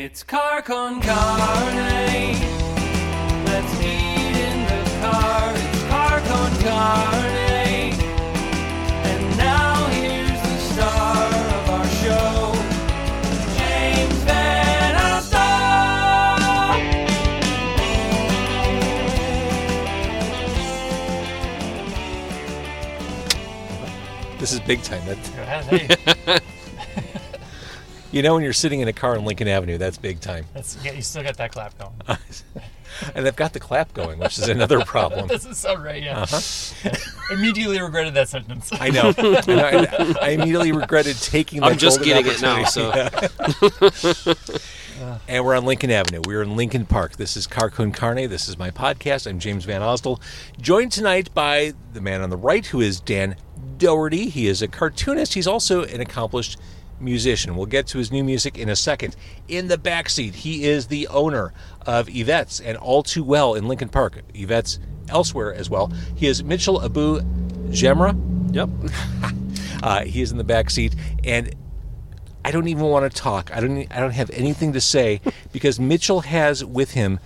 It's car con carne. Let's eat in the car. It's car con carne. And now here's the star of our show, James VanOsdol. This is big time. That, Hey, you know, when you're sitting in a car on Lincoln Avenue, that's big time. that's, yeah, you still got that clap going. And I've got the clap going, which is another problem. Doesn't sound right, yeah. Uh-huh. Immediately regretted that sentence. I know. I. I- I immediately regretted taking. I'm just getting it now, opportunity. so And we're on Lincoln Avenue. We're in Lincoln Park. This is Car Con Carne. This is my podcast. I'm James VanOsdol, joined tonight by the man on the right, who is Dan Dougherty. He is a cartoonist. He's also an accomplished musician. We'll get to his new music in a second. In the back seat, he is the owner of Evette's and All Too Well in Lincoln Park. Evette's elsewhere as well. He is Mitchell Abou Jamra. yep. Uh, he is in the back seat, and I don't even want to talk. I don't. I don't have anything to say because Mitchell has with him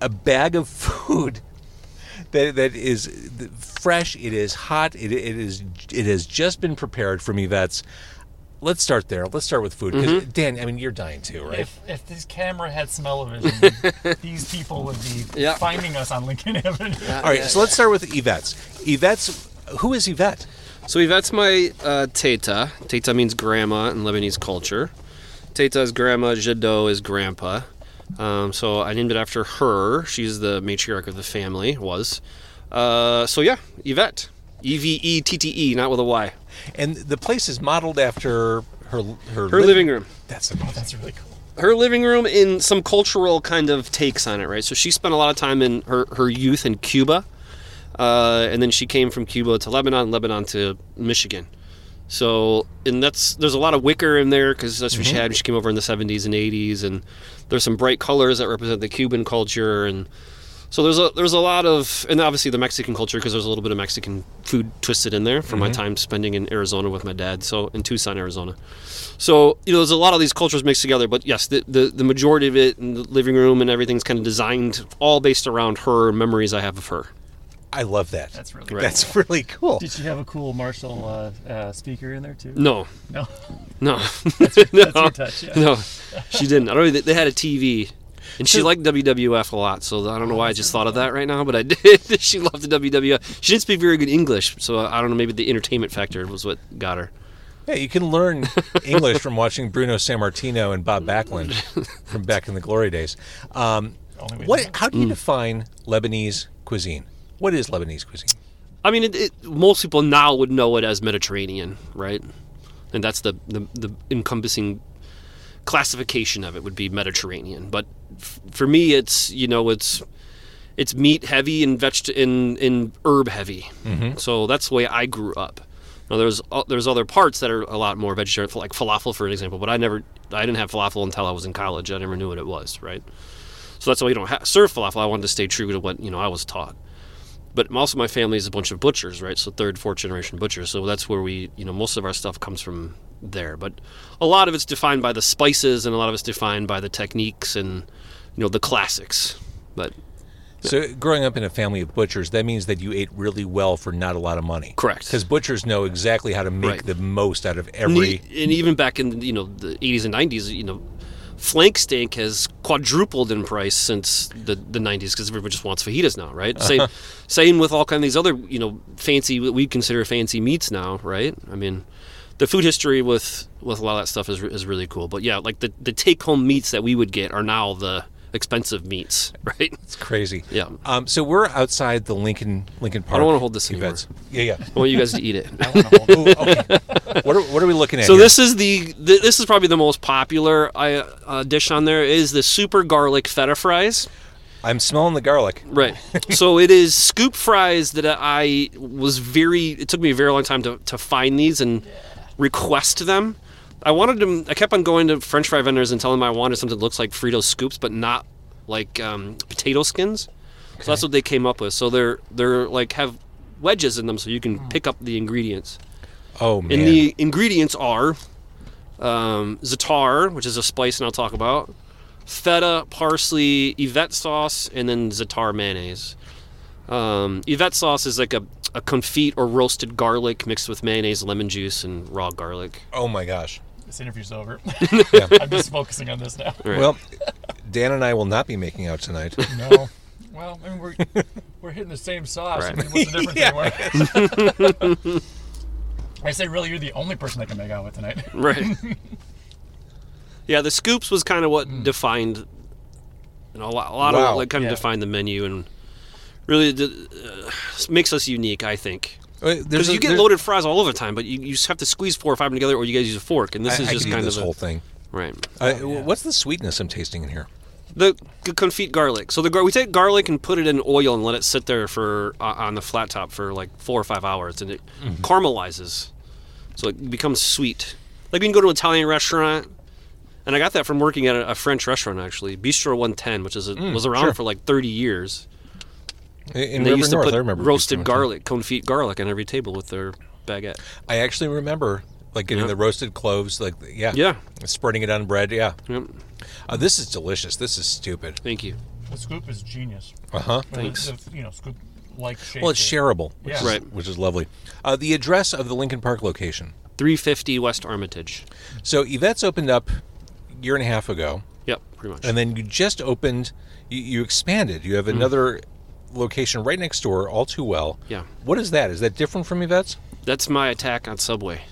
a bag of food that that is fresh. It is hot. It, it is. It has just been prepared from Evette's. Let's start there. Let's start with food. 'cause, Dan, I mean, you're dying too, right? If, if this camera had smell-o-vision, these people would be Yeah. finding us on Lincoln Avenue. All right. So let's start with Evette's. Evette's. Who is Evette? So Evette's my uh, teta. Teta means grandma in Lebanese culture. Teta is grandma. Jiddo is grandpa. Um, so I named it after her. She's the matriarch of the family. Was. Uh, so yeah, Evette. E V E T T E, not with a Y. And the place is modeled after her her, Her living room. That's amazing. That's really cool. her living room in some cultural kind of takes on it, right? So she spent a lot of time in her, her youth in Cuba, uh, and then she came from Cuba to Lebanon, Lebanon to Michigan. So, and that's there's a lot of wicker in there because that's what she had when she came over in the 70s and 80s, and there's some bright colors that represent the Cuban culture, and so there's a there's a lot of, and obviously the Mexican culture because there's a little bit of Mexican food twisted in there from my time spending in Arizona with my dad, so in Tucson, Arizona. So you know, there's a lot of these cultures mixed together. But yes, the the, the majority of it in the living room and everything's kind of designed all based around her memories I have of her. I love that. That's really cool. That's really cool. Did she have a cool Marshall uh, uh, speaker in there too? No, No. no, That's your touch, yeah. no, she didn't. I don't. know, They had a TV. And she liked WWF a lot, so I don't know why I just thought of that right now, but I did. she loved the WWF. She didn't speak very good English, so I don't know. Maybe the entertainment factor was what got her. Yeah, you can learn English from watching Bruno Sammartino and Bob Backlund from back in the glory days. Um, Only way to know. what? How do you define Lebanese cuisine? What is Lebanese cuisine? I mean, it, it, most people now would know it as Mediterranean, right? And that's the, the, the encompassing classification of it would be Mediterranean. But f- for me, it's you know it's it's meat heavy and veg in in herb heavy. Mm-hmm. So that's the way I grew up. Now there's o- there's other parts that are a lot more vegetarian, like falafel, for an example. But I never I didn't have falafel until I was in college. I never knew what it was, right? So that's why we don't ha- serve falafel. I wanted to stay true to what you know I was taught but also my family is a bunch of butchers, right? So third, fourth generation butchers. So that's where we, you know, most of our stuff comes from there. But a lot of it's defined by the spices, and a lot of it's defined by the techniques and you know the classics. But So, growing up in a family of butchers, that means that you ate really well for not a lot of money. Correct. Because butchers know exactly how to make Right. the most out of every. and even back in you know the 80s and 90s, you know, flank steak has quadrupled in price since the, the 90s because everybody just wants fajitas now, right? Same same with all kind of these other you know fancy what we consider fancy meats now, right? I mean. The food history with, with a lot of that stuff is, is really cool, but yeah, like the, the take home meats that we would get are now the expensive meats, right? It's crazy. Yeah. Um, so we're outside the Lincoln Lincoln Park. I don't wanna hold this events. Yeah, yeah. I want you guys to eat it. Ooh, okay. what, are, what are we looking at? So here? this is the th- this is probably the most popular uh, uh, dish on there is the super garlic feta fries. I'm smelling the garlic. Right. so it is scoop fries that I was very. It took me a very long time to, to find these and request them. I wanted them. I kept on going to French fry vendors and telling them I wanted something that looks like Frito scoops, but not like um, potato skins. So that's what they came up with. So they're they're like have wedges in them, so you can pick up the ingredients. Oh man. And the ingredients are um, za'atar, which is a spice, and I'll talk about feta, parsley, Evette sauce, and then za'atar mayonnaise. Um, Evette sauce is like a, a confit or roasted garlic mixed with mayonnaise, lemon juice, and raw garlic. Oh my gosh. This interview's over. Yeah. I'm just focusing on this now. Right. Well, Dan and I will not be making out tonight. No. Well, I mean, we're we're hitting the same sauce. I Right. mean, what's the difference anymore? I say, really, you're the only person I can make out with tonight. Right. yeah, the scoops was kind of what defined, you know, a lot, a lot Wow. of like kind of Yeah. defined the menu and really uh, makes us unique, I think. Because Because you get loaded fries all over the time, but you, you just have to squeeze four or five together, or you guys use a fork, and this I, is I just could eat kind this of a, whole thing. right. Uh, Oh, yeah. What's the sweetness I'm tasting in here? The confit garlic. So the gar- we take garlic and put it in oil and let it sit there for uh, on the flat top for like four or five hours, and it Mm-hmm. caramelizes, so it becomes sweet. Like you can go to an Italian restaurant, and I got that from working at a, a French restaurant actually, Bistro 110, which is a, was around Mm, sure. for like 30 years. In, in And they River used to North, put I remember roasted garlic, confit garlic, on every table with their baguette. I actually remember like getting Yeah. the roasted cloves, like yeah, Yeah. spreading it on bread. Yeah, Yep. uh, this is delicious. This is stupid. Thank you. The scoop is genius. Uh huh. Thanks. The, the, you know, scoop like. Well, it's shareable, which, Yeah. is, Right. which is lovely. Uh, the address of the Lincoln Park location. 350 West Armitage. So Evette's opened up a year and a half ago, Yep, pretty much. and then you just opened. You, you expanded. You have Mm. another location right next door. All too well. yeah. What is that? Is that different from Evette's? That's my attack on Subway.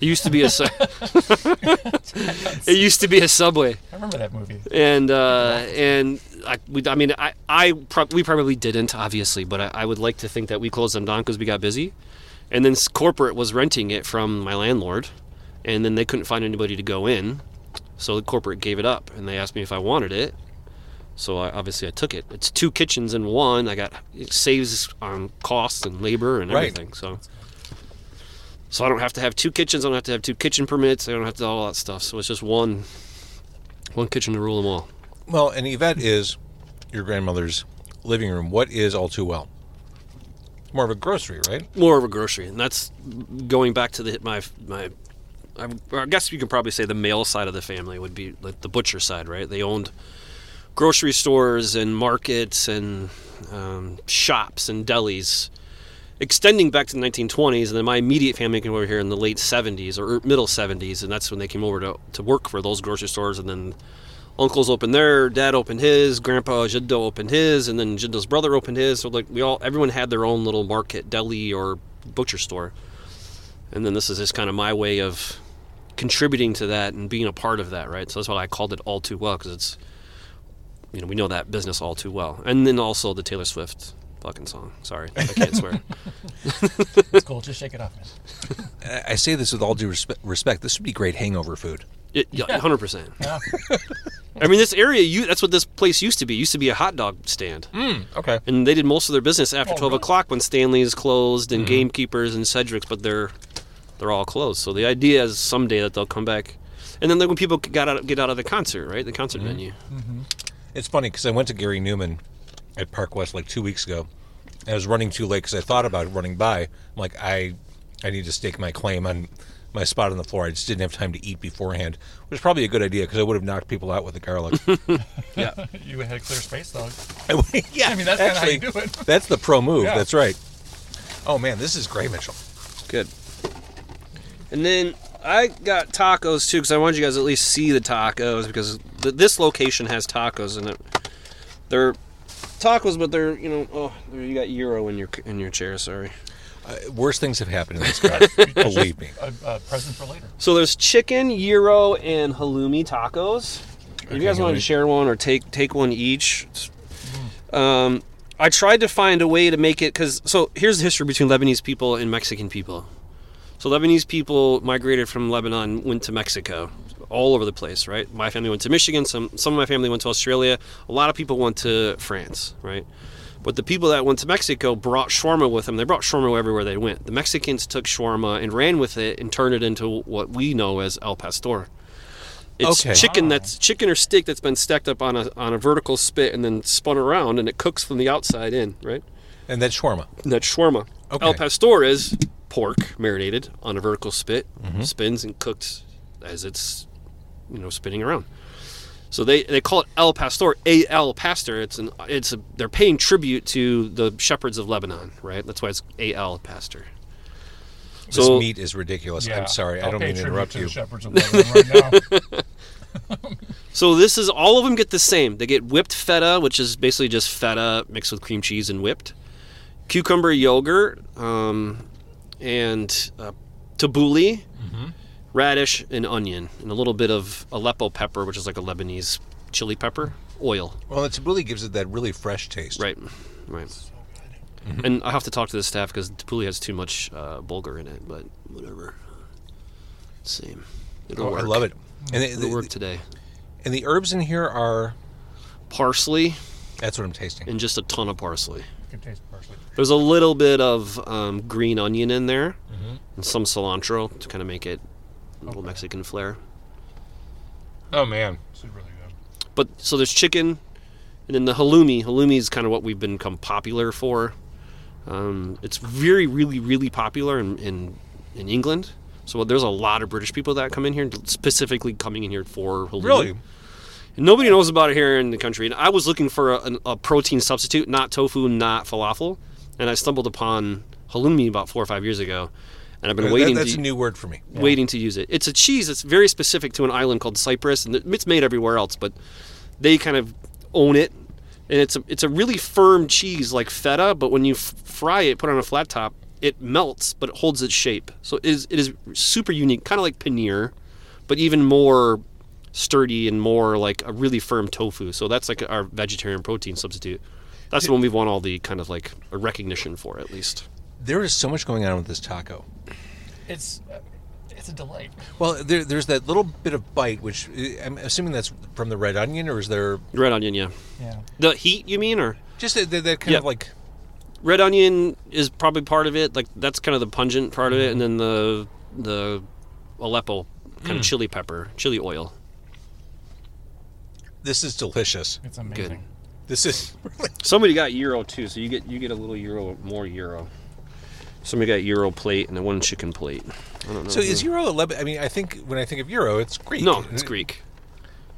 It used to be a. Su- it used to be a Subway, I remember that movie. and uh, and I, we, I mean, I, I prob- we probably didn't, obviously, but I, I would like to think that we closed them down because we got busy, and then corporate was renting it from my landlord, and then they couldn't find anybody to go in, so the corporate gave it up, and they asked me if I wanted it. So I, obviously I took it. It's two kitchens in one. I got it saves on costs and labor and Right. everything. So so I don't have to have two kitchens. I don't have to have two kitchen permits. I don't have to do all that stuff. So it's just one one kitchen to rule them all. Well, and Evette is your grandmother's living room. What is all too well? More of a grocery, right? More of a grocery, and that's going back to the my my. I, I guess you can probably say the male side of the family would be like the butcher side, right? They owned grocery stores and markets and um, shops and delis, extending back to the 1920s. And then my immediate family came over here in the late 70s or er, middle 70s, and that's when they came over to, to work for those grocery stores. And then uncles opened their, dad opened his, grandpa Jiddo opened his, and then Jiddo's brother opened his. So like we all, everyone had their own little market, deli, or butcher store. And then this is just kind of my way of contributing to that and being a part of that, right? So that's why I called it all too well because it's, you know, we know that business all too well. And then also the Taylor Swift fucking song. Sorry, I can't swear. It's cool. Just shake it off, man. I I say this with all due respe- respect. This would be great hangover food. It, yeah, hundred percent. Yeah. I mean, this area, you that's what this place used to be. It used to be a hot dog stand, mm, Okay. and they did most of their business after Oh, twelve really? o'clock when Stanley's closed and mm-hmm. Gamekeepers and Cedric's, but they're they're all closed. So the idea is someday that they'll come back, and then like when people got out get out of the concert, right, the concert mm-hmm. venue. Mm-hmm. It's funny because I went to Gary Numan at Park West like two weeks ago. And I was running too late because I thought about running by. I'm like, I, I need to stake my claim on my spot on the floor. I just didn't have time to eat beforehand, which is probably a good idea because I would have knocked people out with the garlic. Yeah, You had a clear space, though. yeah, I mean, that's kind of how you actually, do it. That's the pro move. Yeah. That's right. Oh man, this is great, Mitchell. good. And then I got tacos too because I wanted you guys to at least see the tacos because th- this location has tacos in it. They're tacos, but they're you know oh you got euro in your in your chair. Sorry. Uh, worse things have happened in this car. Believe me. A, a present for later. So there's chicken, gyro, and halloumi tacos. If you guys Okay, wanted to share one or take take one each, um, I tried to find a way to make it because so here's the history between Lebanese people and Mexican people. So Lebanese people migrated from Lebanon, went to Mexico, all over the place, right? My family went to Michigan. Some some of my family went to Australia. A lot of people went to France, right? But the people that went to Mexico brought shawarma with them. They brought shawarma everywhere they went. The Mexicans took shawarma and ran with it and turned it into what we know as Al Pastor. It's Okay. chicken that's chicken or steak that's been stacked up on a on a vertical spit and then spun around and it cooks from the outside in, right? And that's shawarma. And that's shawarma. Okay. Al Pastor is pork marinated on a vertical spit, Mm-hmm. spins and cooked as it's you know spinning around. So they, they call it Al Pastor, A L Pastor. It's an it's a, they're paying tribute to the shepherds of Lebanon, right? That's why it's A L Pastor. This So- meat is ridiculous. Yeah. I'm sorry. I I'll don't pay mean to interrupt to you. The shepherds of Lebanon right now. So this is all of them get the same. They get whipped feta, which is basically just feta mixed with cream cheese and whipped, cucumber yogurt, um, and uh, tabbouleh, radish, and onion, and a little bit of Aleppo pepper, which is like a Lebanese chili pepper, oil. Well, the tabbouleh gives it that really fresh taste. Right, right. And I have to talk to the staff because tabbouleh has too much uh, bulgur in it, but whatever. Same. It'll Oh, I love it. And the, It'll the- work today. and the herbs in here are. Parsley That's what I'm tasting. and just a ton of parsley. You can taste parsley. There's a little bit of um, green onion in there Mm-hmm. and some cilantro to kind of make it a little Mexican flair. Oh man. This is really good. But so there's chicken, and then the halloumi. Halloumi is kind of what we've become popular for. Um, it's very, really, really popular in, in in England. So there's a lot of British people that come in here, specifically coming in here for halloumi. Really? And nobody knows about it here in the country. And I was looking for a, a protein substitute, not tofu, not falafel, and I stumbled upon halloumi about four or five years ago, and I've been That- waiting. that's to, a new word for me. waiting to use it. It's a cheese that's very specific to an island called Cyprus, and it's made everywhere else, but they kind of own it. And it's a, it's a really firm cheese like feta, but when you f- fry it, put it on a flat top, it melts, but it holds its shape. So it is, it is super unique, kind of like paneer, but even more sturdy and more like a really firm tofu. So that's like our vegetarian protein substitute. That's the one we've won all the kind of like a recognition for, at least. There is so much going on with this taco. It's uh, it's a delight. Well, there, there's that little bit of bite, which uh, I'm assuming that's from the red onion, or is there Red onion, yeah. Yeah. The heat, you mean, or? just that, that, that kind Yeah. of like red onion is probably part of it. Like that's kind of the pungent part of it, and then the the Aleppo kind of chili pepper, chili oil. this is delicious. It's amazing. This is really Somebody got euro too, so you get you get a little euro, more euro. Somebody got euro plate and then one chicken plate. I don't know. so. is euro a Leb- I mean, I think when I think of euro, it's Greek. no, it's Greek,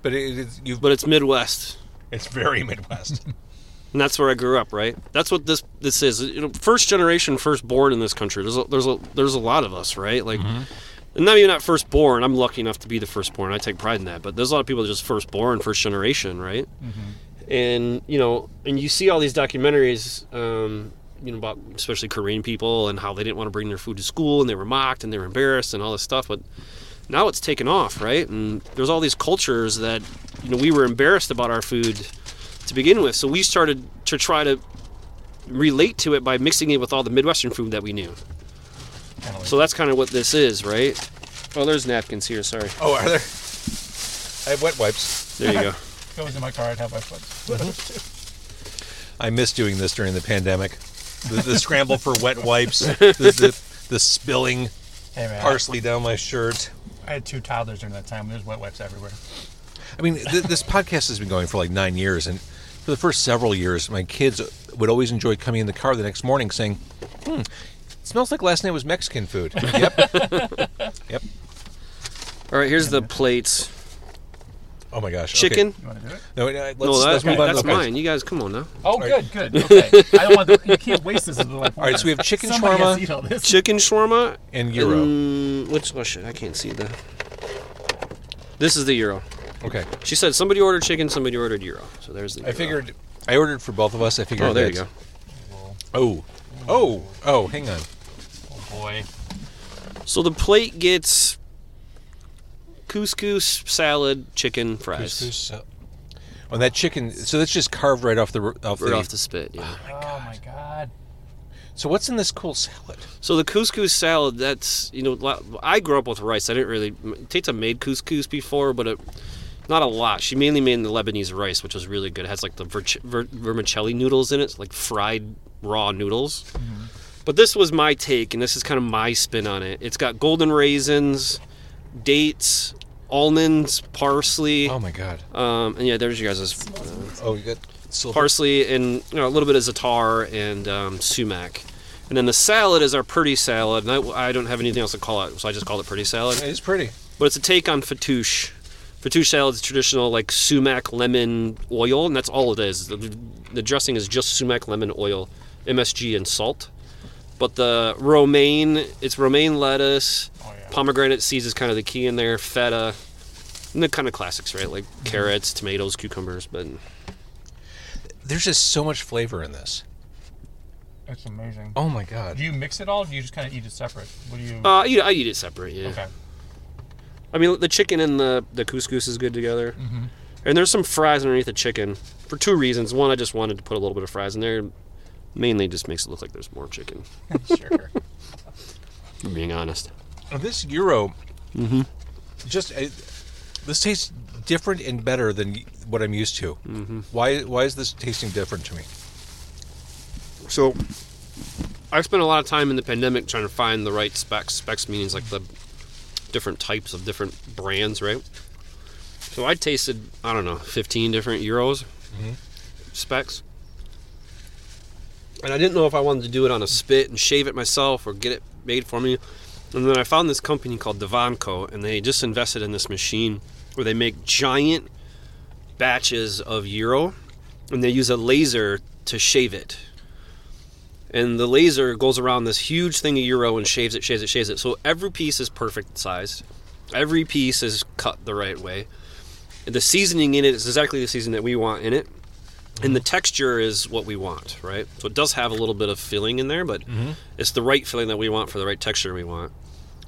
but it, it's you. but it's Midwest. It's very Midwest. And that's where I grew up, right? That's what this this is. You know, first generation, first born in this country. There's a, there's a there's a lot of us, right? Like, and not even not first born. I'm lucky enough to be the first born. I take pride in that. But there's a lot of people just first born, first generation, right? And you know, and you see all these documentaries, um, you know, about especially Korean people and how they didn't want to bring their food to school and they were mocked and they were embarrassed and all this stuff. But now it's taken off, right? And there's all these cultures that you know we were embarrassed about our food to begin with. So we started to try to relate to it by mixing it with all the Midwestern food that we knew. Like- So that's kind of what this is, right? Oh, there's napkins here. Sorry. oh, are there? I have wet wipes. There you go. goes in my car. I'd have my foot. Mm-hmm. I miss doing this during the pandemic. The, the scramble for wet wipes, the, the, the spilling hey man, parsley down my shirt. I had two toddlers during that time. There's wet wipes everywhere. I mean, th- this podcast has been going for like nine years, and for the first several years, my kids would always enjoy coming in the car the next morning saying, "Hmm, it smells like last night was Mexican food." yep. yep. All right, here's the plates. Oh my gosh. okay. Chicken. You want to do it? No, no, uh, let's, No, let's move on. that's to the mine. You guys, come on now. Oh, right. good, good. Okay. I don't want. The, you can't waste this. All All right, so we have chicken Somebody shawarma eat all this. Chicken shawarma. and gyro. and- mm, which? Oh shit! I can't see the. This is the euro. Okay. She said somebody ordered chicken, somebody ordered euro. So there's the. I figured I ordered for both of us. I figured. Oh, there you go. Oh. Oh. Oh. Hang on. Oh boy. So the plate gets couscous, salad, chicken, fries. Couscous. Oh, that chicken. So that's just carved right off the off Right the. off the spit, yeah. Oh my oh, god. So what's in this cool salad? So the couscous salad, that's you know, lo- I grew up with rice. I didn't really. Tata made couscous before, but it, not a lot. She mainly made the Lebanese rice, which was really good. It has like the ver- ver- vermicelli noodles in it, like fried raw noodles. Mm-hmm. But this was my take, and this is kind of my spin on it. It's got golden raisins, dates, almonds, parsley, Oh my god. um, and yeah, there's you guys' uh, Oh, you got silver. parsley and you know, a little bit of za'atar and um, sumac. And then the salad is our pretty salad, and I, I don't have anything else to call it, so I just called it pretty salad. It's pretty. But it's a take on fattoush. Fettuccine salad is traditional like sumac lemon oil, and that's all it is. The, the dressing is just sumac lemon oil, MSG, and salt. But the romaine, it's romaine lettuce. Pomegranate seeds is kind of the key in there, feta, and the kind of classics, right? Like carrots, tomatoes, cucumbers. But There's just so much flavor in this. It's amazing. Oh my god. Do you mix it all? Or do you just kind of eat it separate? What do you? uh, I eat, I eat it separate. Yeah. okay. I mean, the chicken and the the couscous is good together, and there's some fries underneath the chicken for two reasons. One, I just wanted to put a little bit of fries in there. Mainly, just makes it look like there's more chicken. sure. For being honest. This gyro, just uh, this tastes different and better than what I'm used to. Mm-hmm. Why? Why is this tasting different to me? So, I spent a lot of time in the pandemic trying to find the right specs. Specs means like the different types of different brands, right? So I tasted, I don't know, 15 different euros specs. And I didn't know if I wanted to do it on a spit and shave it myself or get it made for me. And then I found this company called Devanco, and they just invested in this machine where they make giant batches of euro, and they use a laser to shave it and the laser goes around this huge thing of euro and shaves it, shaves it, shaves it. So every piece is perfect sized. Every piece is cut the right way. The seasoning in it is exactly the seasoning that we want in it. And the texture is what we want, right? So it does have a little bit of filling in there, but it's the right filling that we want for the right texture we want.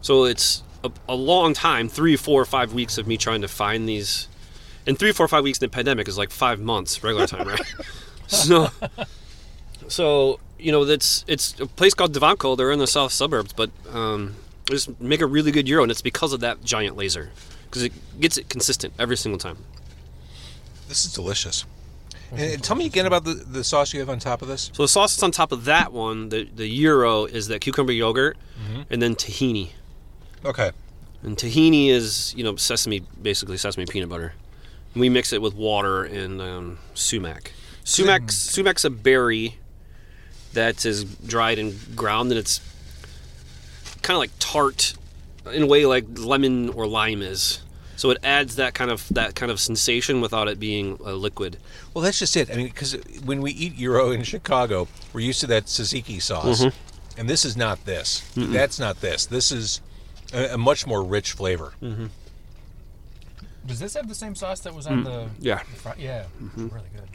So it's a, a long time, three, four, five weeks of me trying to find these. And three, four, five weeks in the pandemic is like five months regular time, right? so, so you know, that's it's a place called Devanco. They're in the south suburbs, but um, just make a really good euro, and it's because of that giant laser because it gets it consistent every single time. This is delicious. And tell me again about the, the sauce you have on top of this. So the sauce that's on top of that one, the the euro, is that cucumber yogurt, and then tahini. Okay. And tahini is you know sesame, basically sesame peanut butter. And we mix it with water and um, sumac. Sumac sumac's a berry that is dried and ground, and it's kind of like tart in a way like lemon or lime is. So it adds that kind of that kind of sensation without it being a liquid. Well, that's just it. I mean, because when we eat gyro in Chicago, we're used to that tzatziki sauce, and this is not this. That's not this. This is a, a much more rich flavor. Does this have the same sauce that was on the? Mm. Yeah. the fri- yeah. Mm-hmm. Really good.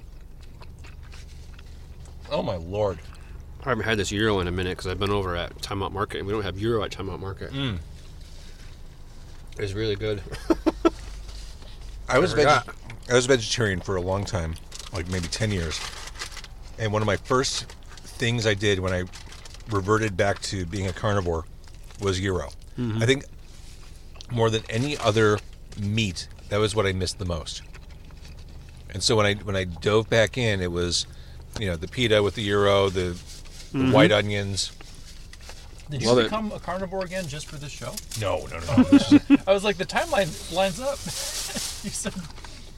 Oh my lord! I haven't had this euro in a minute because I've been over at Time Out Market. And we don't have euro at Time Out Market. It's really good. I was veg- I was vegetarian for a long time, like maybe ten years. And one of my first things I did when I reverted back to being a carnivore was gyro. Mm-hmm. I think more than any other meat, that was what I missed the most. And so when I when I dove back in, it was, you know, the pita with the gyro, the, the mm-hmm. white onions. Did you Love it. become a carnivore again just for this show? No, no, no. no. I was like, the timeline lines up. you said,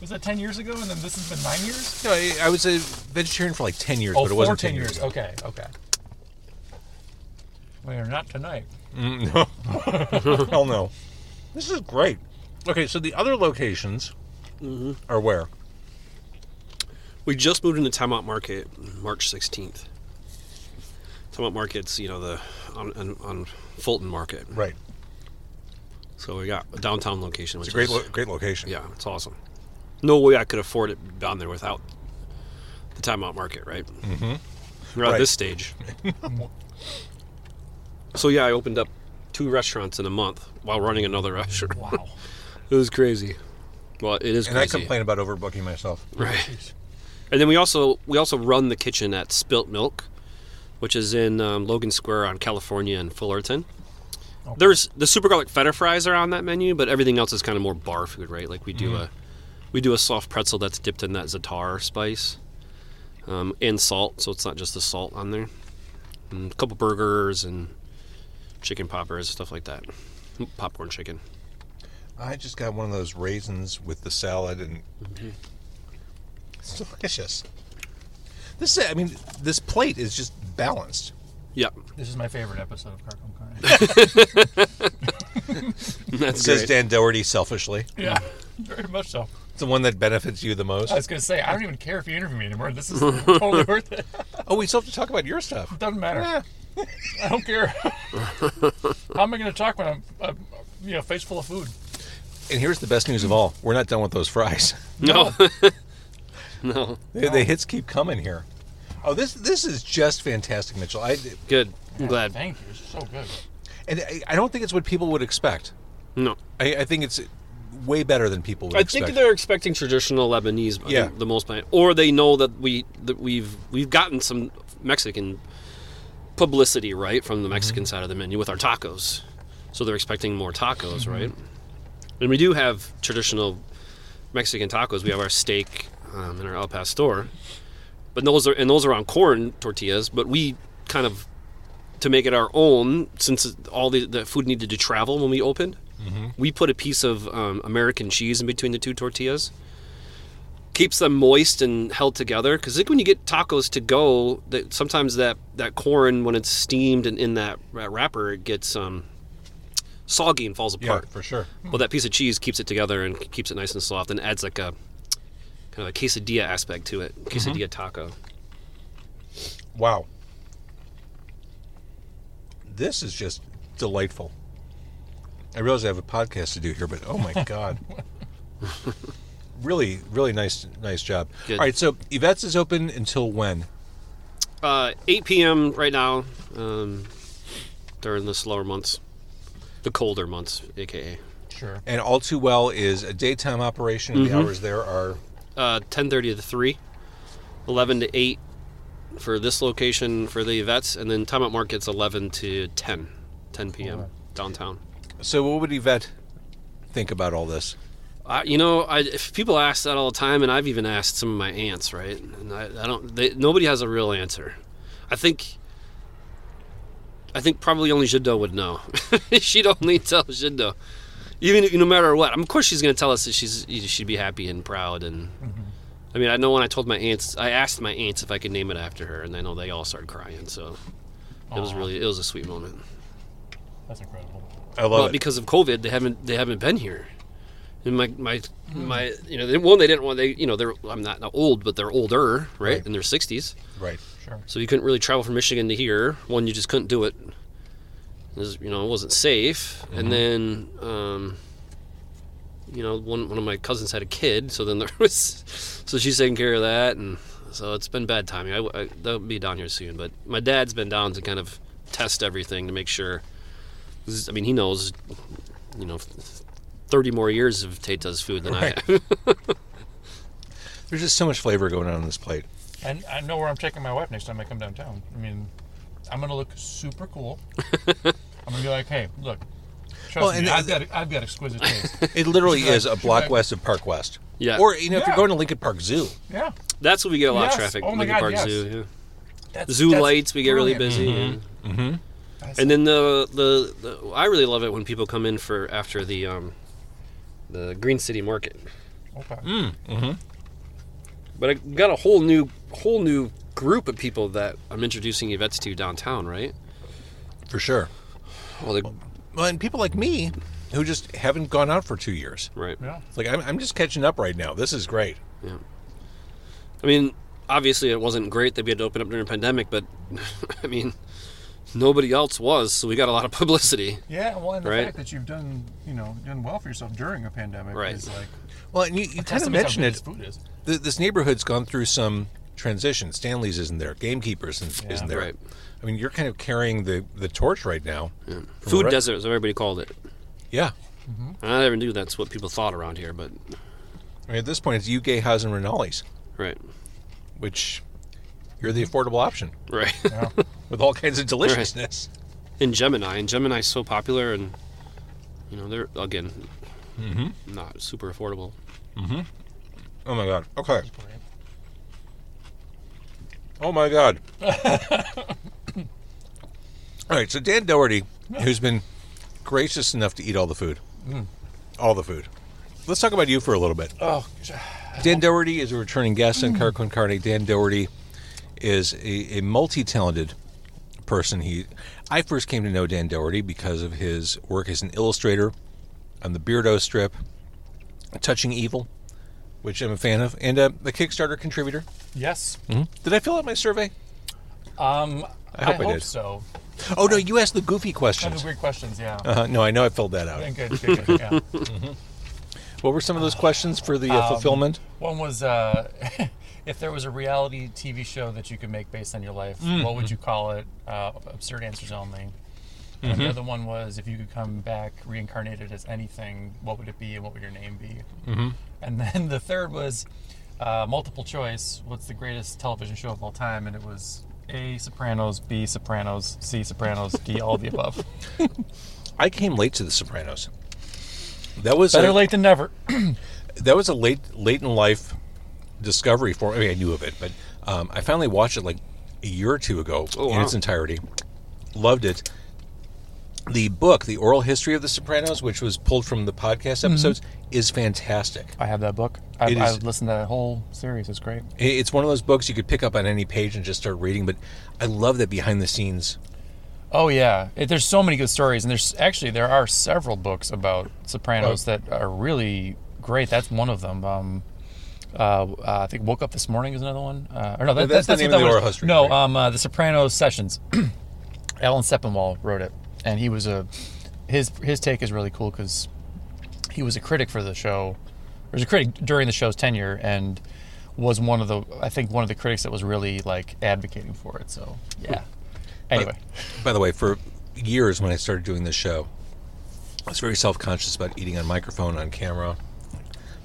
was that 10 years ago and then this has been nine years? no, I, I was a vegetarian for like ten years, Oh, but it wasn't 10 ten years. ago. Okay, okay. Well, not tonight. Mm, no. Hell no. This is great. Okay, so the other locations mm-hmm. are where? We just moved into Time Out Market March 16th. Time Out Market's, you know, the on, on, on Fulton Market. Right. So we got a downtown location, which It's a great, is, lo- great location. yeah, it's awesome. No way I could afford it down there without the Time Out Market, right? Mm-hmm. We're at Right. this stage. so yeah, I opened up two restaurants in a month while running another restaurant. Wow. It was crazy. Well, it is And I complain about overbooking myself. Right. And then we also we also run the kitchen at Spilt Milk, which is in um, Logan Square on California and Fullerton. There's the super garlic feta fries are on that menu, but everything else is kind of more bar food, right? Like we do a we do a soft pretzel that's dipped in that za'atar spice um, and salt, so it's not just the salt on there. And a couple burgers and chicken poppers, stuff like that. Popcorn chicken. I just got one of those raisins with the salad, and it's delicious. This, I mean, this plate is just balanced. Yep, This is my favorite episode of Carcom Carnage. that's Says great. Dan Dougherty selfishly. yeah. Very much so. It's the one that benefits you the most. I was gonna say I don't even care if you interview me anymore. This is totally worth it. Oh, we still have to talk about your stuff. Doesn't matter. Yeah. I don't care. How am I gonna talk when I'm, uh, you know, face full of food? And here's the best news of all: we're not done with those fries. No. no. The, the hits keep coming here. Oh, this this is just fantastic, Mitchell. I Good. I'm glad. Thank you. It's so good. and I, I don't think it's what people would expect. No. I, I think it's way better than people would I expect. think they're expecting traditional Lebanese, I Yeah. think, the most part, or they know that we that we've we've gotten some Mexican publicity right from the mm-hmm. Mexican side of the menu with our tacos, so they're expecting more tacos, mm-hmm. right? And we do have traditional Mexican tacos. We have our steak um, in our Al Pastor, but those are and those are on corn tortillas. But we kind of to make it our own, since all the, the food needed to travel when we opened, we put a piece of um, American cheese in between the two tortillas. Keeps them moist and held together. Because like when you get tacos to go, that sometimes that, that corn when it's steamed and in that wrapper, it gets um, soggy and falls apart. yeah, apart. for sure. Well, that piece of cheese keeps it together and keeps it nice and soft, and adds like a a quesadilla aspect to it. Quesadilla taco. Wow. This is just delightful. I realize I have a podcast to do here, but oh my god. really, really nice nice job. Good. All right, so Evette's is open until when? Uh, 8 p.m. right now um, during the slower months, the colder months, aka. Sure. And all too well is a daytime operation. and The hours there are Uh, 10:30 to 3, 11 to 8 for this location for the vets, and then time out markets 11 to 10, 10 p.m. downtown. so. What would Evette think about all this? I, you know, I, if people ask that all the time, and I've even asked some of my aunts, right? And I, I don't. They, nobody has a real answer. I think. I think probably only Jiddo would know. She'd only tell Jiddo, even no matter what. Of course, she's going to tell us that she's she'd be happy and proud. And mm-hmm. I mean, I know when I told my aunts, I asked my aunts if I could name it after her, and I know they all started crying. So it was really it was a sweet moment. That's incredible. I love Well, it. because of COVID, they haven't they haven't been here. And my my hmm. my you know they, one they didn't want they you know they're I'm not old but they're older right, Right. in their 60s right. Sure. so you couldn't really travel from Michigan to here one you just couldn't do it it was, you know it wasn't safe and then um, you know one one of my cousins had a kid so then there was so she's taking care of that and so it's been bad timing I, I they'll be down here soon but my dad's been down to kind of test everything to make sure. I mean he knows you know 30 more years of Tata's food than Right. I have There's just so much flavor going on on this plate. And I know where I'm taking my wife next time I come downtown. I mean, I'm gonna look super cool. I'm gonna be like, hey, look. Trust Well, me, and- I've got I've got exquisite taste. It literally She's like- is a she's block like- west of Park West. yeah Or you know, if Yeah. you're going to Lincoln Park Zoo, yeah. that's what we get a lot Yes. of traffic Oh my Lincoln God, Park yes. Zoo yeah. That's, zoo that's lights we get really brilliant. busy yeah. Mm-hmm. That's- And then the, the the I really love it when people come in for after the um the Green City Market. okay. Mm-hmm. But I got a whole new whole new group of people that I'm introducing Evette's to downtown, right? for sure. Well, they, Well, and people like me who just haven't gone out for two years. right. Yeah. It's like I'm, I'm just catching up right now. This is great. I mean, obviously it wasn't great that we had to open up during a pandemic, but I mean, nobody else was, so we got a lot of publicity. Yeah. Well, and the Right. fact that you've done you know done well for yourself during a pandemic Right. is like Well, and you, you kind of testament to how mentioned good it. this Food is. Th- This neighborhood's gone through some transition. Stanley's isn't there. Gamekeepers isn't, Yeah. isn't there. Right. I mean, you're kind of carrying the, the torch right now. Yeah. Food desert, as everybody called it. Yeah. Mm-hmm. I never knew that's what people thought around here, but I mean, at this point, it's you, Gay, Haas, and Rinaldi's, right, which you're the affordable option right. Yeah. with all kinds of deliciousness. in Gemini, and Gemini's so popular, and you know they're again mm-hmm. not super affordable. Mm-hmm. Oh my god. Okay. Oh my god. all right. So Dan Dougherty, who's been gracious enough to eat all the food, all the food. Let's talk about you for a little bit. oh, Dan Dougherty is a returning guest on Car Con Carne. Dan Dougherty is a, a multi-talented person. He, I first came to know Dan Dougherty because of his work as an illustrator on the Beardo strip, Touching Evil, which I'm a fan of, and uh, a Kickstarter contributor. Yes. Did I fill out my survey? Um, I hope I did. so. Oh no, you asked the goofy Kind of questions. weird questions, yeah. Uh, no, I know I filled that out. Good, good, good, yeah. What were some of those questions for the uh, Um, fulfillment? One was uh, if there was a reality TV show that you could make based on your life, what would you call it? Uh, absurd answers only. And the other one was if you could come back reincarnated as anything, what would it be and what would your name be? Mm-hmm. And then the third was uh, multiple choice. What's the greatest television show of all time? And it was A. Sopranos, B. Sopranos, C. Sopranos, D. All the above. I came late to The Sopranos. That was Better a, late than never. that was a late late in life discovery for. I mean, I knew of it, but um, I finally watched it like a year or two ago Oh, in wow. its entirety. Loved it. The book, The Oral History of The Sopranos, which was pulled from the podcast Mm-hmm. episodes, is fantastic. I have that book. I, It I is- listened to that whole series. It's great. It's one of those books you could pick up on any page and just start reading. But I love that behind the scenes. Oh yeah, it, there's so many good stories, and there's actually there are several books about Sopranos that are really great. That's one of them. Um, uh, uh, I think Woke Up This Morning is another one. Uh, or no, that, that's the name that of the oral history, No, right? um, uh, the Sopranos Sessions. Alan Sepinwall wrote it, and he was a his his take is really cool because he was a critic for the show. He was a critic during the show's tenure, and was one of the I think one of the critics that was really like advocating for it. So yeah. Anyway. By the way, for years when I started doing this show, I was very self conscious about eating on microphone, on camera.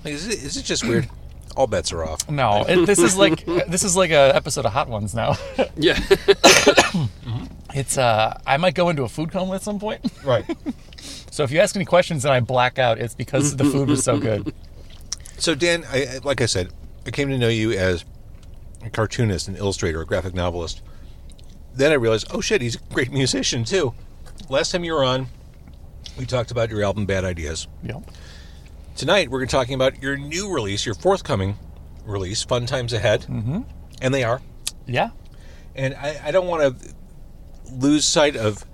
Like, is it, is it just weird? All bets are off. No, it, this is like this is like a episode of Hot Ones now. Yeah. Mm-hmm. It's uh, I might go into a food coma at some point. Right. So if you ask any questions and I black out, it's because the food was so good. So, Dan, I, like I said, I came to know you as a cartoonist, an illustrator, a graphic novelist. Then I realized, oh shit, he's a great musician too. Last time you were on, we talked about your album Bad Ideas. Yep. Tonight, we're talking about your new release, your forthcoming release, Fun Times Ahead. Mm-hmm. And they are. Yeah. And I, I don't want to lose sight of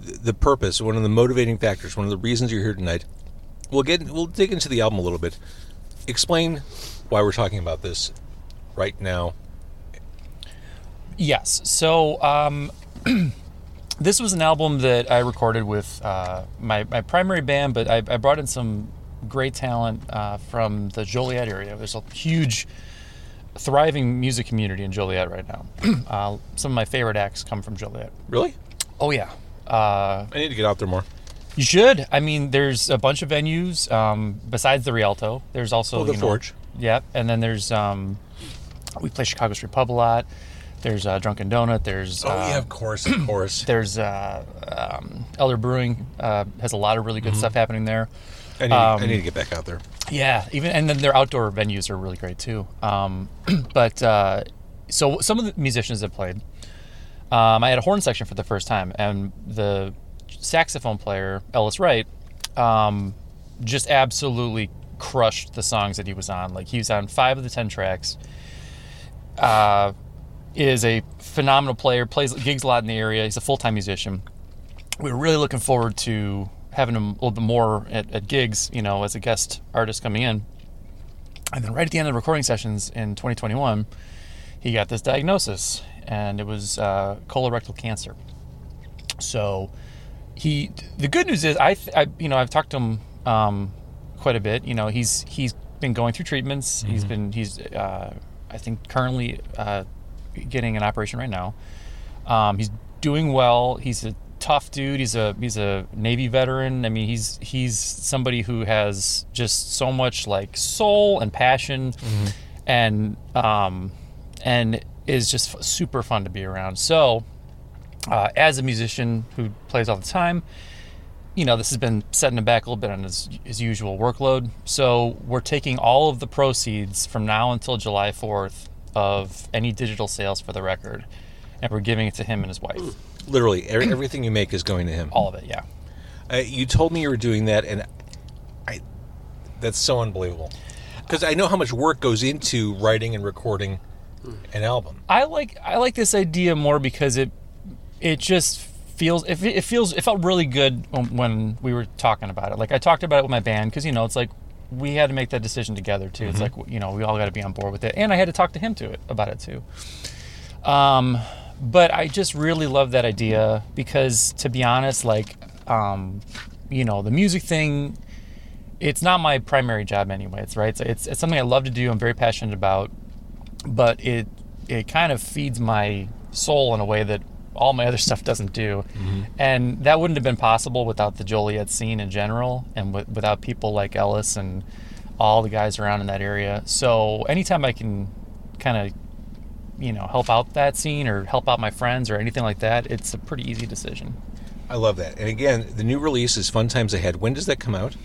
the purpose, one of the motivating factors, one of the reasons you're here tonight. We'll get we'll dig into the album a little bit. Explain why we're talking about this right now. Yes. So um, this was an album that I recorded with uh, my my primary band, but I, I brought in some great talent uh, from the Joliet area. There's a huge, thriving music community in Joliet right now. uh, some of my favorite acts come from Joliet. Really? Oh yeah. Uh, I need to get out there more. You should. I mean, there's a bunch of venues um, besides the Rialto. There's also Oh, the you know- Forge. Yep, and then there's um, we play Chicago Street Pub a lot. There's uh, Drunken Donut. There's Oh uh, yeah, of course, of course. there's uh, um, Elder Brewing uh, has a lot of really good stuff happening there. I need, I need to get back out there. Yeah, even and then their outdoor venues are really great too. Um, but uh, so some of the musicians that played, um, I had a horn section for the first time, and the saxophone player Ellis Wright um, just absolutely crushed the songs that he was on. Like he was on five of the ten tracks. Uh, is a phenomenal player, plays gigs a lot in the area. He's a full time musician. We were really looking forward to having him a little bit more at, at gigs, you know, as a guest artist coming in. And then right at the end of the recording sessions in 2021, he got this diagnosis, and it was uh, colorectal cancer. So he, the good news is, I, I you know, I've talked to him um, quite a bit. You know, he's he's been going through treatments. He's been he's uh, I think currently uh, getting an operation right now. Um, he's doing well. He's a tough dude. He's a he's a Navy veteran. I mean, he's he's somebody who has just so much like soul and passion, and um, and is just f- super fun to be around. So, uh, as a musician who plays all the time, you know, this has been setting him back a little bit on his, his usual workload. So we're taking all of the proceeds from now until July 4th of any digital sales for the record, and we're giving it to him and his wife. Literally, every, everything you make is going to him. All of it, yeah. Uh, you told me you were doing that, and I that's so unbelievable because I know how much work goes into writing and recording an album. I like I like this idea more because it it just feels it, it feels it felt really good when- when we were talking about it. Like I talked about it with my band because you know it's like we had to make that decision together too. It's like you know we all got to be on board with it, and I had to talk to him to it about it too. Um, but I just really love that idea because, to be honest, like, um, you know, the music thing, it's not my primary job anyway. It's right. It's, it's it's something I love to do. I'm very passionate about, but it it kind of feeds my soul in a way that all my other stuff doesn't do. And that wouldn't have been possible without the Joliet scene in general and with, without people like Ellis and all the guys around in that area. So anytime I can kind of, you know, help out that scene or help out my friends or anything like that, it's a pretty easy decision. I love that. And again, the new release is Fun Times Ahead. When does that come out?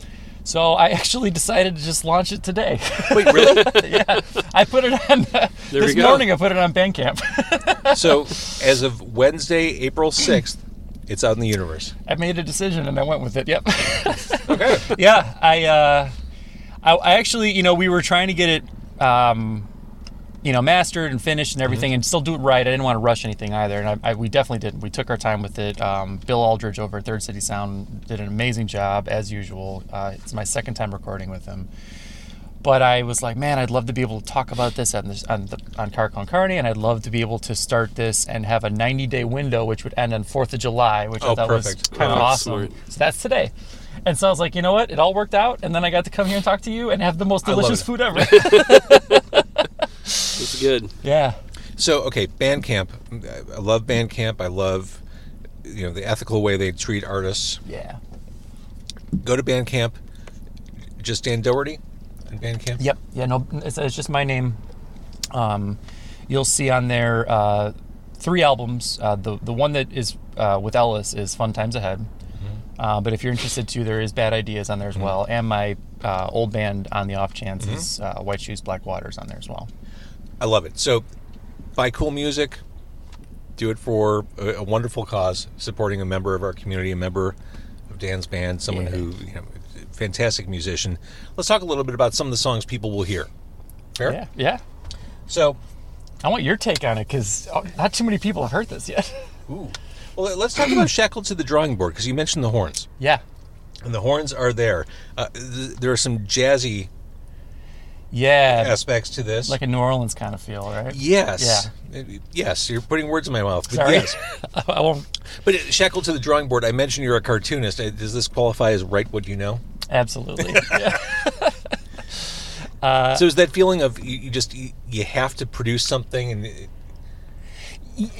So I actually decided to just launch it today. Wait, really? yeah, I put it on There this we go. morning. I put it on Bandcamp. so, as of Wednesday, April 6th, it's out in the universe. I made a decision and I went with it. Yep. Okay. yeah, I, uh, I, I actually, you know, we were trying to get it, um, you know, mastered and finished and everything, and still do it right. I didn't want to rush anything either, and I, I, we definitely didn't. We took our time with it. Um, Bill Aldridge over at Third City Sound did an amazing job as usual. Uh, it's my second time recording with him. But I was like, man, I'd love to be able to talk about this on this, on, the, on Car Con Carne, and I'd love to be able to start this and have a 90 day window, which would end on 4th of July, which I Oh, thought perfect. was kind of awesome. smart. So that's today. And so I was like, you know what? It all worked out. And then I got to come here and talk to you and have the most delicious food ever. It's good. yeah. So, okay, Bandcamp. I love Bandcamp. I love, you know, the ethical way they treat artists. Yeah. Go to Bandcamp. Just Dan Dougherty on Bandcamp. Yep. Yeah. No, it's, it's just my name. Um, you'll see on there uh, three albums. Uh, the the one that is uh, with Ellis is Fun Times Ahead. Uh, but if you're interested too, there is Bad Ideas on there as well, and my uh, old band on the off chance is uh, White Shoes Black Waters on there as well. I love it. So, buy cool music. Do it for a, a wonderful cause, supporting a member of our community, a member of Dan's band, someone Yeah. who, you know, fantastic musician. Let's talk a little bit about some of the songs people will hear. Fair. Yeah. Yeah. So, I want your take on it because not too many people have heard this yet. ooh. Well, let's talk about Shackled to the Drawing Board because you mentioned the horns, yeah. and the horns are there. Uh, th- there are some jazzy Yeah. aspects to this. Like a New Orleans kind of feel, right? yes, Uh, yes, you're putting words in my mouth. But Sorry. yes, I won't. but shackled to the drawing board. I mentioned you're a cartoonist. Uh, Does this qualify as write what you know? Absolutely. Yeah. so is that feeling of you, you just you, you have to produce something and it-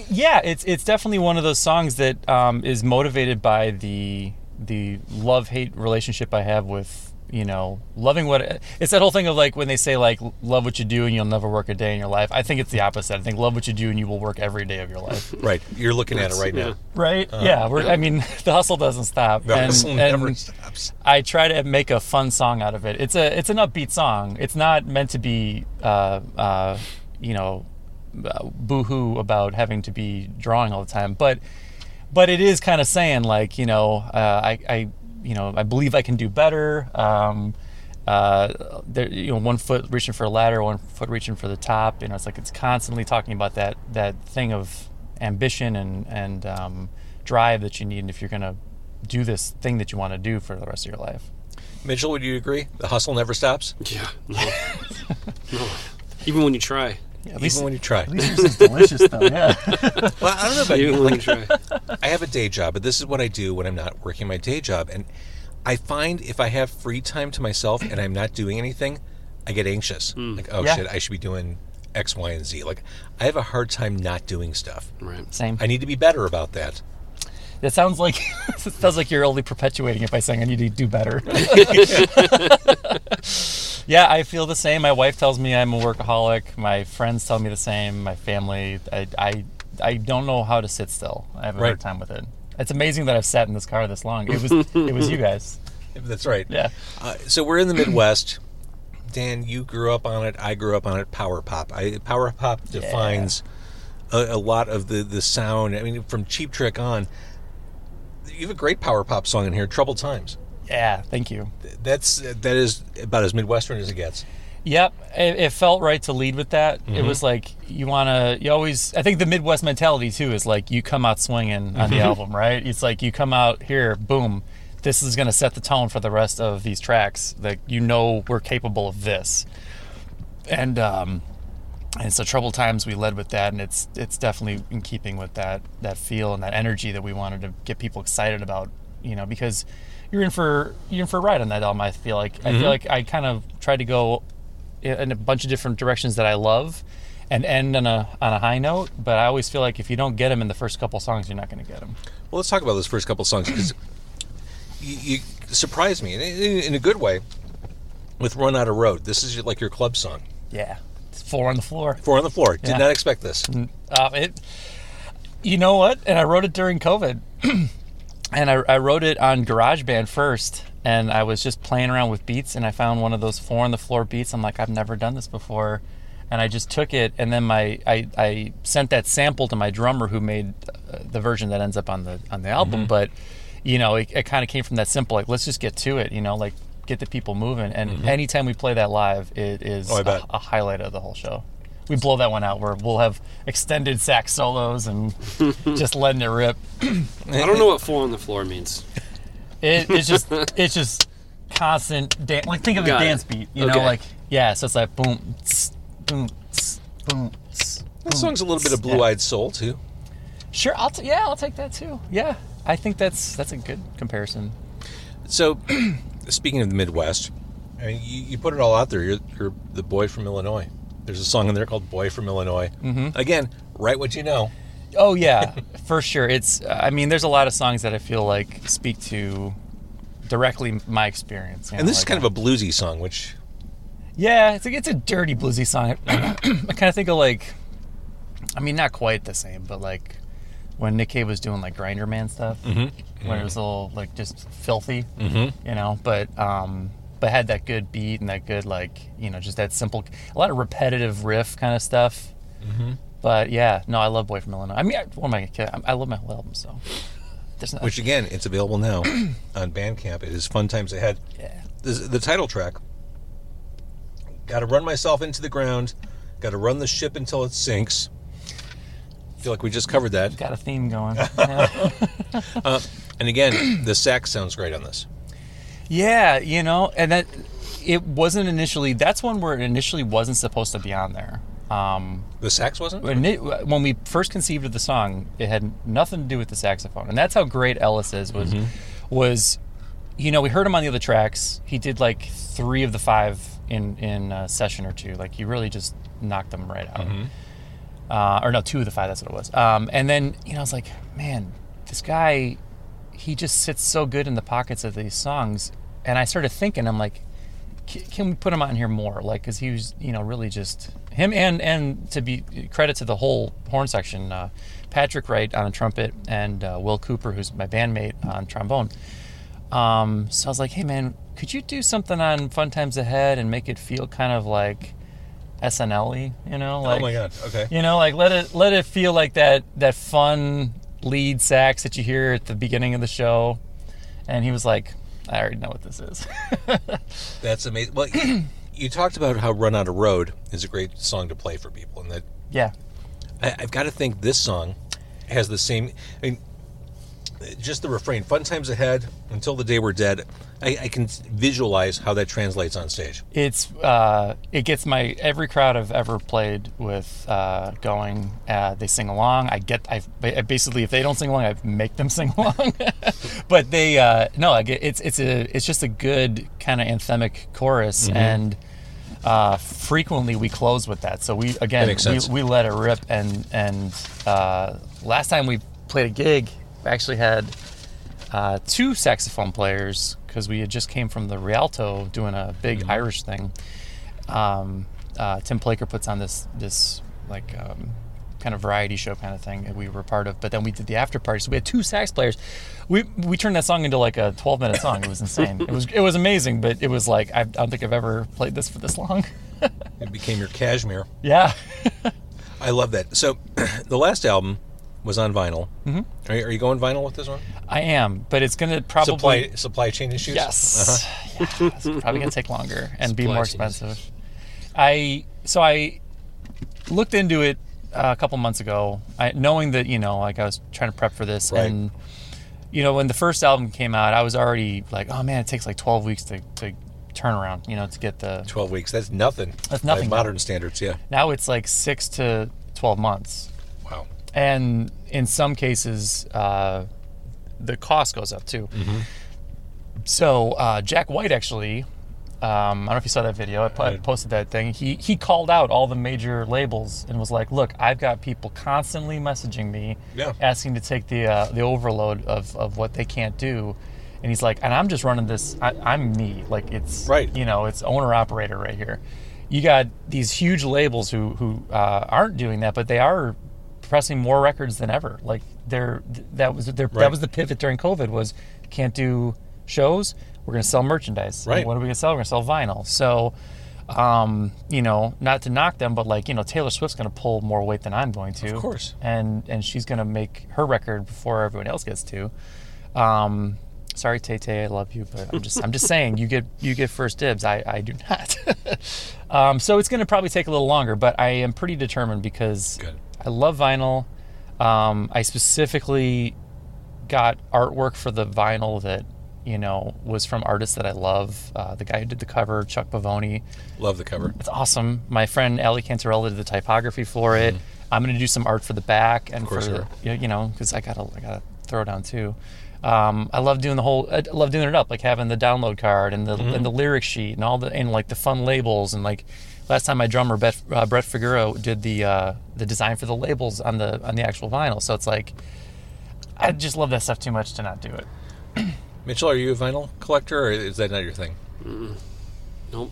yeah, it's it's definitely one of those songs that um, is motivated by the the love hate relationship I have with you know loving what it's that whole thing of like when they say like love what you do and you'll never work a day in your life. I think it's the opposite. I think love what you do and you will work every day of your life. right? You're looking at it right now. Right? yeah. We're, I mean, the hustle doesn't stop. The and, hustle and never stops. I try to make a fun song out of it. It's a it's an upbeat song. It's not meant to be uh, uh, you know uh, boohoo about having to be drawing all the time, but but it is kind of saying like you know uh, I I you know I believe I can do better. Um, uh, there, you know, one foot reaching for a ladder, one foot reaching for the top. You know, it's like it's constantly talking about that that thing of ambition and and um, drive that you need if you're gonna do this thing that you want to do for the rest of your life. Mitchell, would you agree? The hustle never stops, Yeah. No. no. Even when you try. At even when you try. at least yours is delicious though. Yeah. Well, I don't know about you. Even when you Like, try. I have a day job, but this is what I do when I'm not working my day job, and I find if I have free time to myself and I'm not doing anything, I get anxious. Hmm. Like, oh Yeah. shit, I should be doing X, Y, and Z. Like, I have a hard time not doing stuff. Right. Same. I need to be better about that. It sounds like it sounds like you're only perpetuating it by saying I need to do better. yeah, I feel the same. My wife tells me I'm a workaholic. My friends tell me the same. My family. I I, I don't know how to sit still. I have a Right. hard time with it. It's amazing that I've sat in this car this long. It was it was you guys. That's right. Yeah. Uh, so we're in the Midwest. Dan, you grew up on it. I grew up on it. Power pop. I, power pop defines a, a lot of the, the sound. I mean, from Cheap Trick on, you have a great power pop song in here, "Troubled Times." Yeah. Thank you. That's that is about as Midwestern as it gets. Yep, it, it felt right to lead with that. It Mm-hmm. was like you want to. You always. I think the Midwest mentality too is like you come out swinging on Mm-hmm. the album, right? It's like you come out here, boom. this is going to set the tone for the rest of these tracks. Like you know, we're capable of this, and um, and so troubled times we led with that, and it's it's definitely in keeping with that that feel and that energy that we wanted to get people excited about. You know, because you're in for you're in for a ride on that album. I feel like I feel like I kind of tried to go in a bunch of different directions that I love. And end on a on a high note, but I always feel like if you don't get them in the first couple songs, you're not going to get them. Well, let's talk about those first couple songs because you, you surprised me in, in, in a good way with "Run Out of Road." This is like your club song. Yeah, it's four on the floor. Four on the floor. Did Yeah. not expect this. Uh, it, you know what? And I wrote it during COVID, and I, I wrote it on GarageBand first, and I was just playing around with beats, and I found one of those four on the floor beats. I'm like, I've never done this before, and I just took it, and then my I, I sent that sample to my drummer who made uh, the version that ends up on the on the album, Mm-hmm. but you know, it, it kind of came from that simple, like let's just get to it, you know, like get the people moving, and anytime we play that live, it is Mm-hmm. Oh, a, a highlight of the whole show. We blow that one out where we'll have extended sax solos and just letting it rip. I don't know what four on the floor means. It, it's just it's just constant dance. Like think of Got a it. dance beat, you know, like yeah. So it's like boom, tss, boom, tss, boom. tss, That boom, song's a little bit of tss. Blue Yeah. Eyed Soul too. Sure, I'll t- yeah, I'll take that too. Yeah, I think that's that's a good comparison. So, speaking of the Midwest, I mean, you, you put it all out there. You're, you're the boy from Illinois. There's a song in there called "Boy from Illinois." Mm-hmm. Again, write what you know. Oh yeah, for sure. It's I mean, there's a lot of songs that I feel like speak to directly my experience. And know, this is like, kind of a bluesy song, which Yeah, it's like it's a dirty bluesy song. I kind of think of like, I mean, not quite the same, but like when Nick Cave was doing like Grinderman stuff, Mm-hmm. when it was a little like just filthy, you know. But um, but had that good beat and that good like you know just that simple, a lot of repetitive riff kind of stuff. Mm-hmm. But yeah, no, I love Boy from Illinois. I mean, I, what am I? kidding? I love my whole album, so not. which again, it's available now on Bandcamp. It is "Fun Times Ahead." yeah. The, the title track. Got to run myself into the ground. Got to run the ship until it sinks. feel like we just covered that. Got a theme going. Yeah. And again, the sax sounds great on this. Yeah, you know, and that it wasn't initially. That's one where it initially wasn't supposed to be on there. Um, The sax wasn't. when, it, when we first conceived of the song, it had nothing to do with the saxophone, and that's how great Ellis is. Was was, you know, we heard him on the other tracks. He did like three of the five in in a session or two. Like he really just knocked them right out. Uh, or no, two of the five. That's what it was. Um, and then you know, I was like, man, this guy, he just sits so good in the pockets of these songs. And I started thinking, I'm like, can we put him on here more? Like, because he was, you know, really just him and and to be credit to the whole horn section, uh, Patrick Wright on a trumpet and uh, Will Cooper, who's my bandmate on trombone. Um, so I was like, hey man, could you do something on Fun Times Ahead and make it feel kind of like SNL-y, you know? Like, oh my god. Okay. you know, like let it let it feel like that that fun lead sax that you hear at the beginning of the show. And he was like, I already know what this is. That's amazing. Well, you talked about how "Run Out of Road" is a great song to play for people, and that yeah. I, I've got to think this song has the same. I mean, just the refrain "Fun times ahead until the day we're dead." I, I can visualize how that translates on stage. It's uh, it gets my every crowd I've ever played with uh, going. Uh, they sing along. I get. I ba- basically, if they don't sing along, I make them sing along. but they uh, no. I get, it's it's a it's just a good kind of anthemic chorus, and uh, frequently we close with that. So we again we, we let it rip. And and uh, last time we played a gig, actually had uh, two saxophone players because we had just came from the Rialto doing a big Mm-hmm. Irish thing. Um, uh, Tim Plaker puts on this this like um, kind of variety show kind of thing that we were part of. But then we did the after party, so we had two sax players. We we turned that song into like a 12 minute song. It was insane. it was it was amazing, but it was like I, I don't think I've ever played this for this long. It became your Kashmir. yeah. I love that. So, the last album was on vinyl. Mm-hmm. Are, you- are you going vinyl with this one? I am, but it's gonna probably Supply supply chain issues. Yes. Yeah, it's probably gonna take longer and be more chain expensive. I so I looked into it uh, a couple months ago, I, knowing that you know, like I was trying to prep for this, Right. and you know, when the first album came out, I was already like, oh man, it takes like 12 weeks to, to turn around, you know, to get the. 12 weeks. That's nothing. That's nothing By modern standards, yeah. Now it's like six to 12 months. Wow. And in some cases, uh, the cost goes up too. So uh, Jack White actually, um, I don't know if you saw that video. I, I posted that thing. He he called out all the major labels and was like, "Look, I've got people constantly messaging me, Yeah. asking to take the uh, the overload of, of what they can't do." And he's like, "And I'm just running this. I, I'm me. Like it's Right. You know, it's owner operator right here. You got these huge labels who who uh, aren't doing that, but they are pressing more records than ever. Like they're that was their, Right. that was the pivot during COVID was can't do shows. We're going to sell merchandise. Right. What are we going to sell? We're going to sell vinyl. So, um, you know, not to knock them, but like you know, Taylor Swift's going to pull more weight than I'm going to. Of course. And and she's going to make her record before everyone else gets to. Um, sorry, Tay Tay, I love you, but I'm just I'm just saying you get you get first dibs. I I do not. um, so it's going to probably take a little longer, but I am pretty determined because Good. I love vinyl. Um, I specifically got artwork for the vinyl that you know was from artists that I love. Uh, the guy who did the cover, Chuck Pavoni, Love the cover. it's awesome. My friend Ali Cantarella did the typography for it. I'm gonna do some art for the back and course for you the, know, you know, because I gotta I gotta throw down too. Um, I love doing the whole. I love doing it up, like having the download card and the Mm-hmm. and the lyric sheet and all the and like the fun labels and like last time my drummer Brett, uh, Brett Figueroa did the uh, the design for the labels on the on the actual vinyl. So it's like I just love that stuff too much to not do it. Mitchell, are you a vinyl collector or is that not your thing? Nope.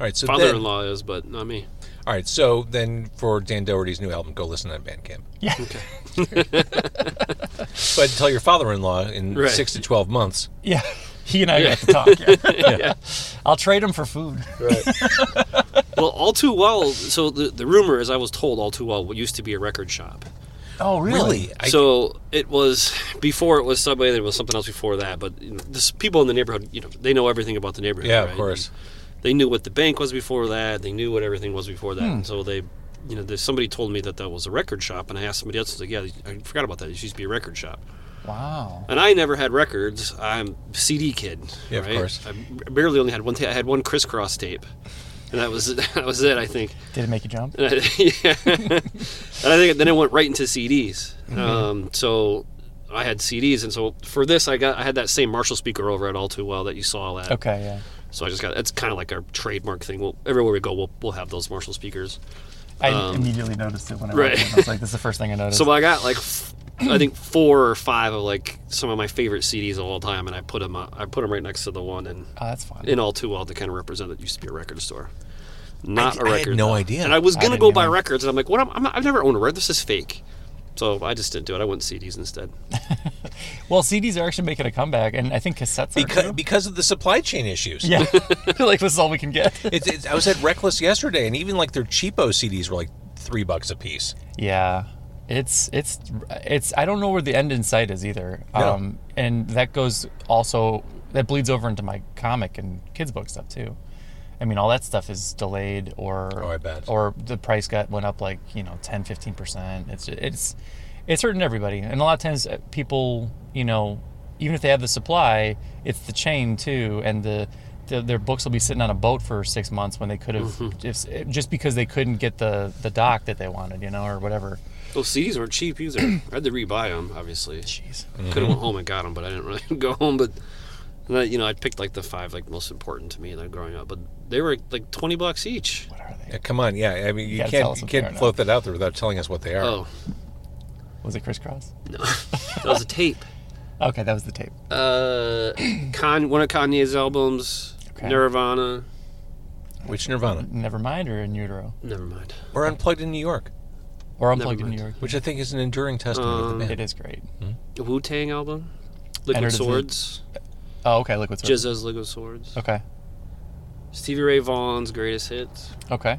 All right, so Father-in-law is, but not me. all right, so then for Dan Dougherty's new album, go listen to Bandcamp. Yeah. Okay. but tell your father-in-law in Right. six to twelve months. Yeah. He and I got to talk. Yeah. I'll trade him for food. Well, all too well. So the the rumor is, I was told all too well used to be a record shop. Oh, really? I, so it was before it was Subway. There was something else before that. But you know, this, people in the neighborhood, you know, they know everything about the neighborhood. yeah, right? of course. They knew what the bank was before that. They knew what everything was before that. Hmm. And so they, you know, there's somebody told me that that was a record shop, and I asked somebody else. I was like, yeah, I forgot about that. It used to be a record shop. Wow. And I never had records. I'm CD kid. Yeah, of right? course. I barely only had one. ta- I had one Kris Kross tape, and that was that was it. I think. Did it make you jump? And I, yeah. and I think then it went right into CDs. Mm-hmm. Um, so I had CDs, and so for this, I got I had that same Marshall speaker over at All Too Well that you saw that. Okay, yeah. So I just got it's kind of like our trademark thing. We'll, everywhere we go, we'll we'll have those Marshall speakers. I Um, immediately noticed it when I right. in. I was like, this is the first thing I noticed. So I got like f- I think four or five of like some of my favorite CDs of all time, and I put them I put them right next to the one and oh, that's fun. in All Too Well to kind of represent that used to be a record store. Not I- a I had record. no though. idea. And I was gonna didn't go buy either. records, and I'm like, what? I'm, I'm not, I've never owned a record. This is fake. So I just didn't do it. I went CDs instead. well, CDs are actually making a comeback, and I think cassettes are Because too. because of the supply chain issues. Yeah, like this is all we can get. It's, it's, I was at Reckless yesterday, and even like their cheapo CDs were like three bucks a piece. Yeah, it's it's it's. I don't know where the end in sight is either. No. Um, and that goes also that bleeds over into my comic and kids book stuff too. I mean, all that stuff is delayed or Oh, I bet. or the price got went up like you know 10 15 percent. It's it's it's hurting everybody, and a lot of times uh, people you know even if they have the supply, it's the chain too, and the. the their books will be sitting on a boat for six months when they could have just just because they couldn't get the the dock that they wanted, you know, or whatever. Those CDs weren't cheap either. I had to rebuy them, obviously. Jeez. Could have went home and got them, but I didn't really go home. But and I, you know, I picked like the five like most important to me like growing up. But they were like twenty bucks each. What are they? Yeah, come on, yeah. I mean, you, gotta can't you what they are can't now. float that out there without telling us what they are. Oh Was it Kris Kross? no, that was a tape. Okay, that was the tape. Uh, Con one of Kanye's albums, Okay. Nirvana. Which Nirvana? Nevermind, or in utero, Nevermind. Or Unplugged in New York, or unplugged in mind. New York. which I think is an enduring testament of Um, the band. It is great. The Wu Tang album, Liquid Enter the- Swords, Oh, okay. Liquid Swords. GZA's Liquid Swords, Okay. Stevie Ray Vaughan's Greatest Hits. Okay.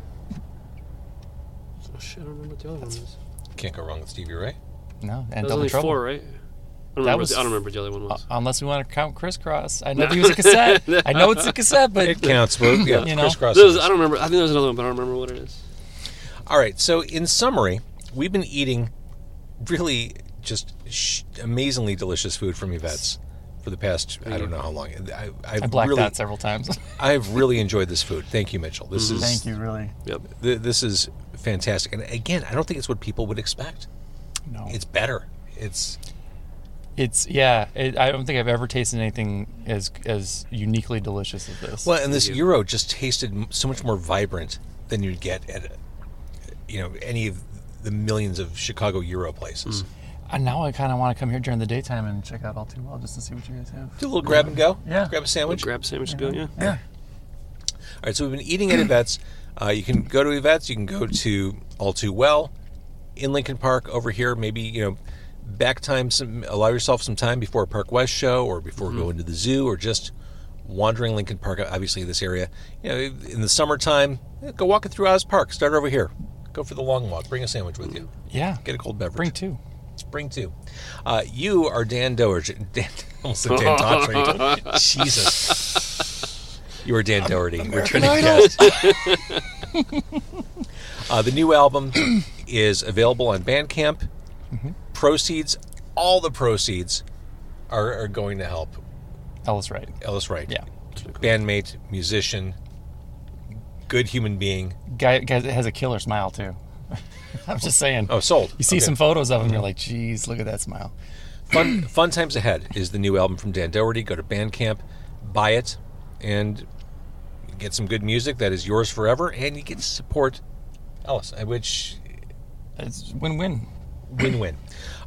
Oh shit, I don't remember what the other one is. Can't go wrong with Stevie Ray. No, That and was double only trouble. four, right? I don't, That remember was the, I don't remember what the other one Uh, was. unless we want to count Kris Kross. I know he was a cassette. I know it's a cassette, but It counts, but yeah, You know. Kris Kross. There was- I don't remember. I think there was another one, but I don't remember what it is. All right. So, in summary, we've been eating really just sh- amazingly delicious food from Evette's for the past I don't know how long. I, I've I blacked really, out several times. I've really enjoyed this food. Thank you, Mitchell. This mm-hmm. is Thank you, really. Yep. th- this is fantastic. And again, I don't think it's what people would expect. No, It's better. It's It's yeah. It, I don't think I've ever tasted anything as as uniquely delicious as this. well, and this gyro just tasted so much more vibrant than you'd get at you know any of the millions of Chicago gyro places. And now I kind of want to come here during the daytime and check out all too well just to see what you guys have. Do a little grab and go. Yeah. Grab a sandwich. Grab a sandwich to go, yeah. Yeah. All right, so we've been eating at Evette's. Uh, you can go to Evette's. You can go to All Too Well in Lincoln Park over here. Maybe you know, back time. Some allow yourself some time before a Park West show, or before going to the zoo, or just wandering Lincoln Park. Obviously, this area. You know, in the summertime, go walking through Oz Park. Start over here. Go for the long walk. Bring a sandwich with you. Yeah. Get a cold beverage. Bring two. Bring two. Uh, you are Dan Dougherty. Dan, almost said Dan Daughtry. Jesus. You are Dan Dougherty, returning guest. uh, the new album is available on Bandcamp. Proceeds, all the proceeds, are, are going to help Ellis Wright. Ellis Wright. Yeah. Bandmate, musician, good human being. Guy, guy has a killer smile too. I'm just saying. Oh, sold. You see Okay. some photos of him, you're like, geez, look at that smile. Fun, fun times ahead is the new album from Dan Dougherty. Go to Bandcamp, buy it, and get some good music that is yours forever, and you get to support Ellis, uh, which It's win-win. win-win.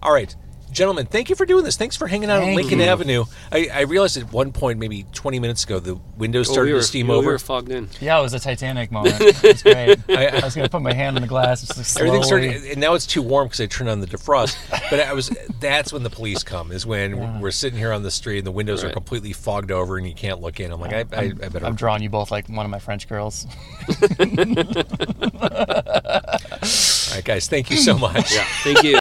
All right, gentlemen, thank you for doing this. Thanks for hanging out on Thank Lincoln you. Avenue. I, I realized at one point, maybe 20 minutes ago, the windows Oh, started we were, to steam we over. were fogged in. Yeah, it was a Titanic moment. It's great. I- I, was gonna put my hand on the glass. Just like Everything slowly. started, and now it's too warm because I turned on the defrost. But I was, that's when the police come. Is when we're sitting here on the street and the windows are Right. completely fogged over and you can't look in. I'm like, I, I, I better. I'm drawing you both like one of my French girls. All right, guys, thank you so much. Yeah. Thank you.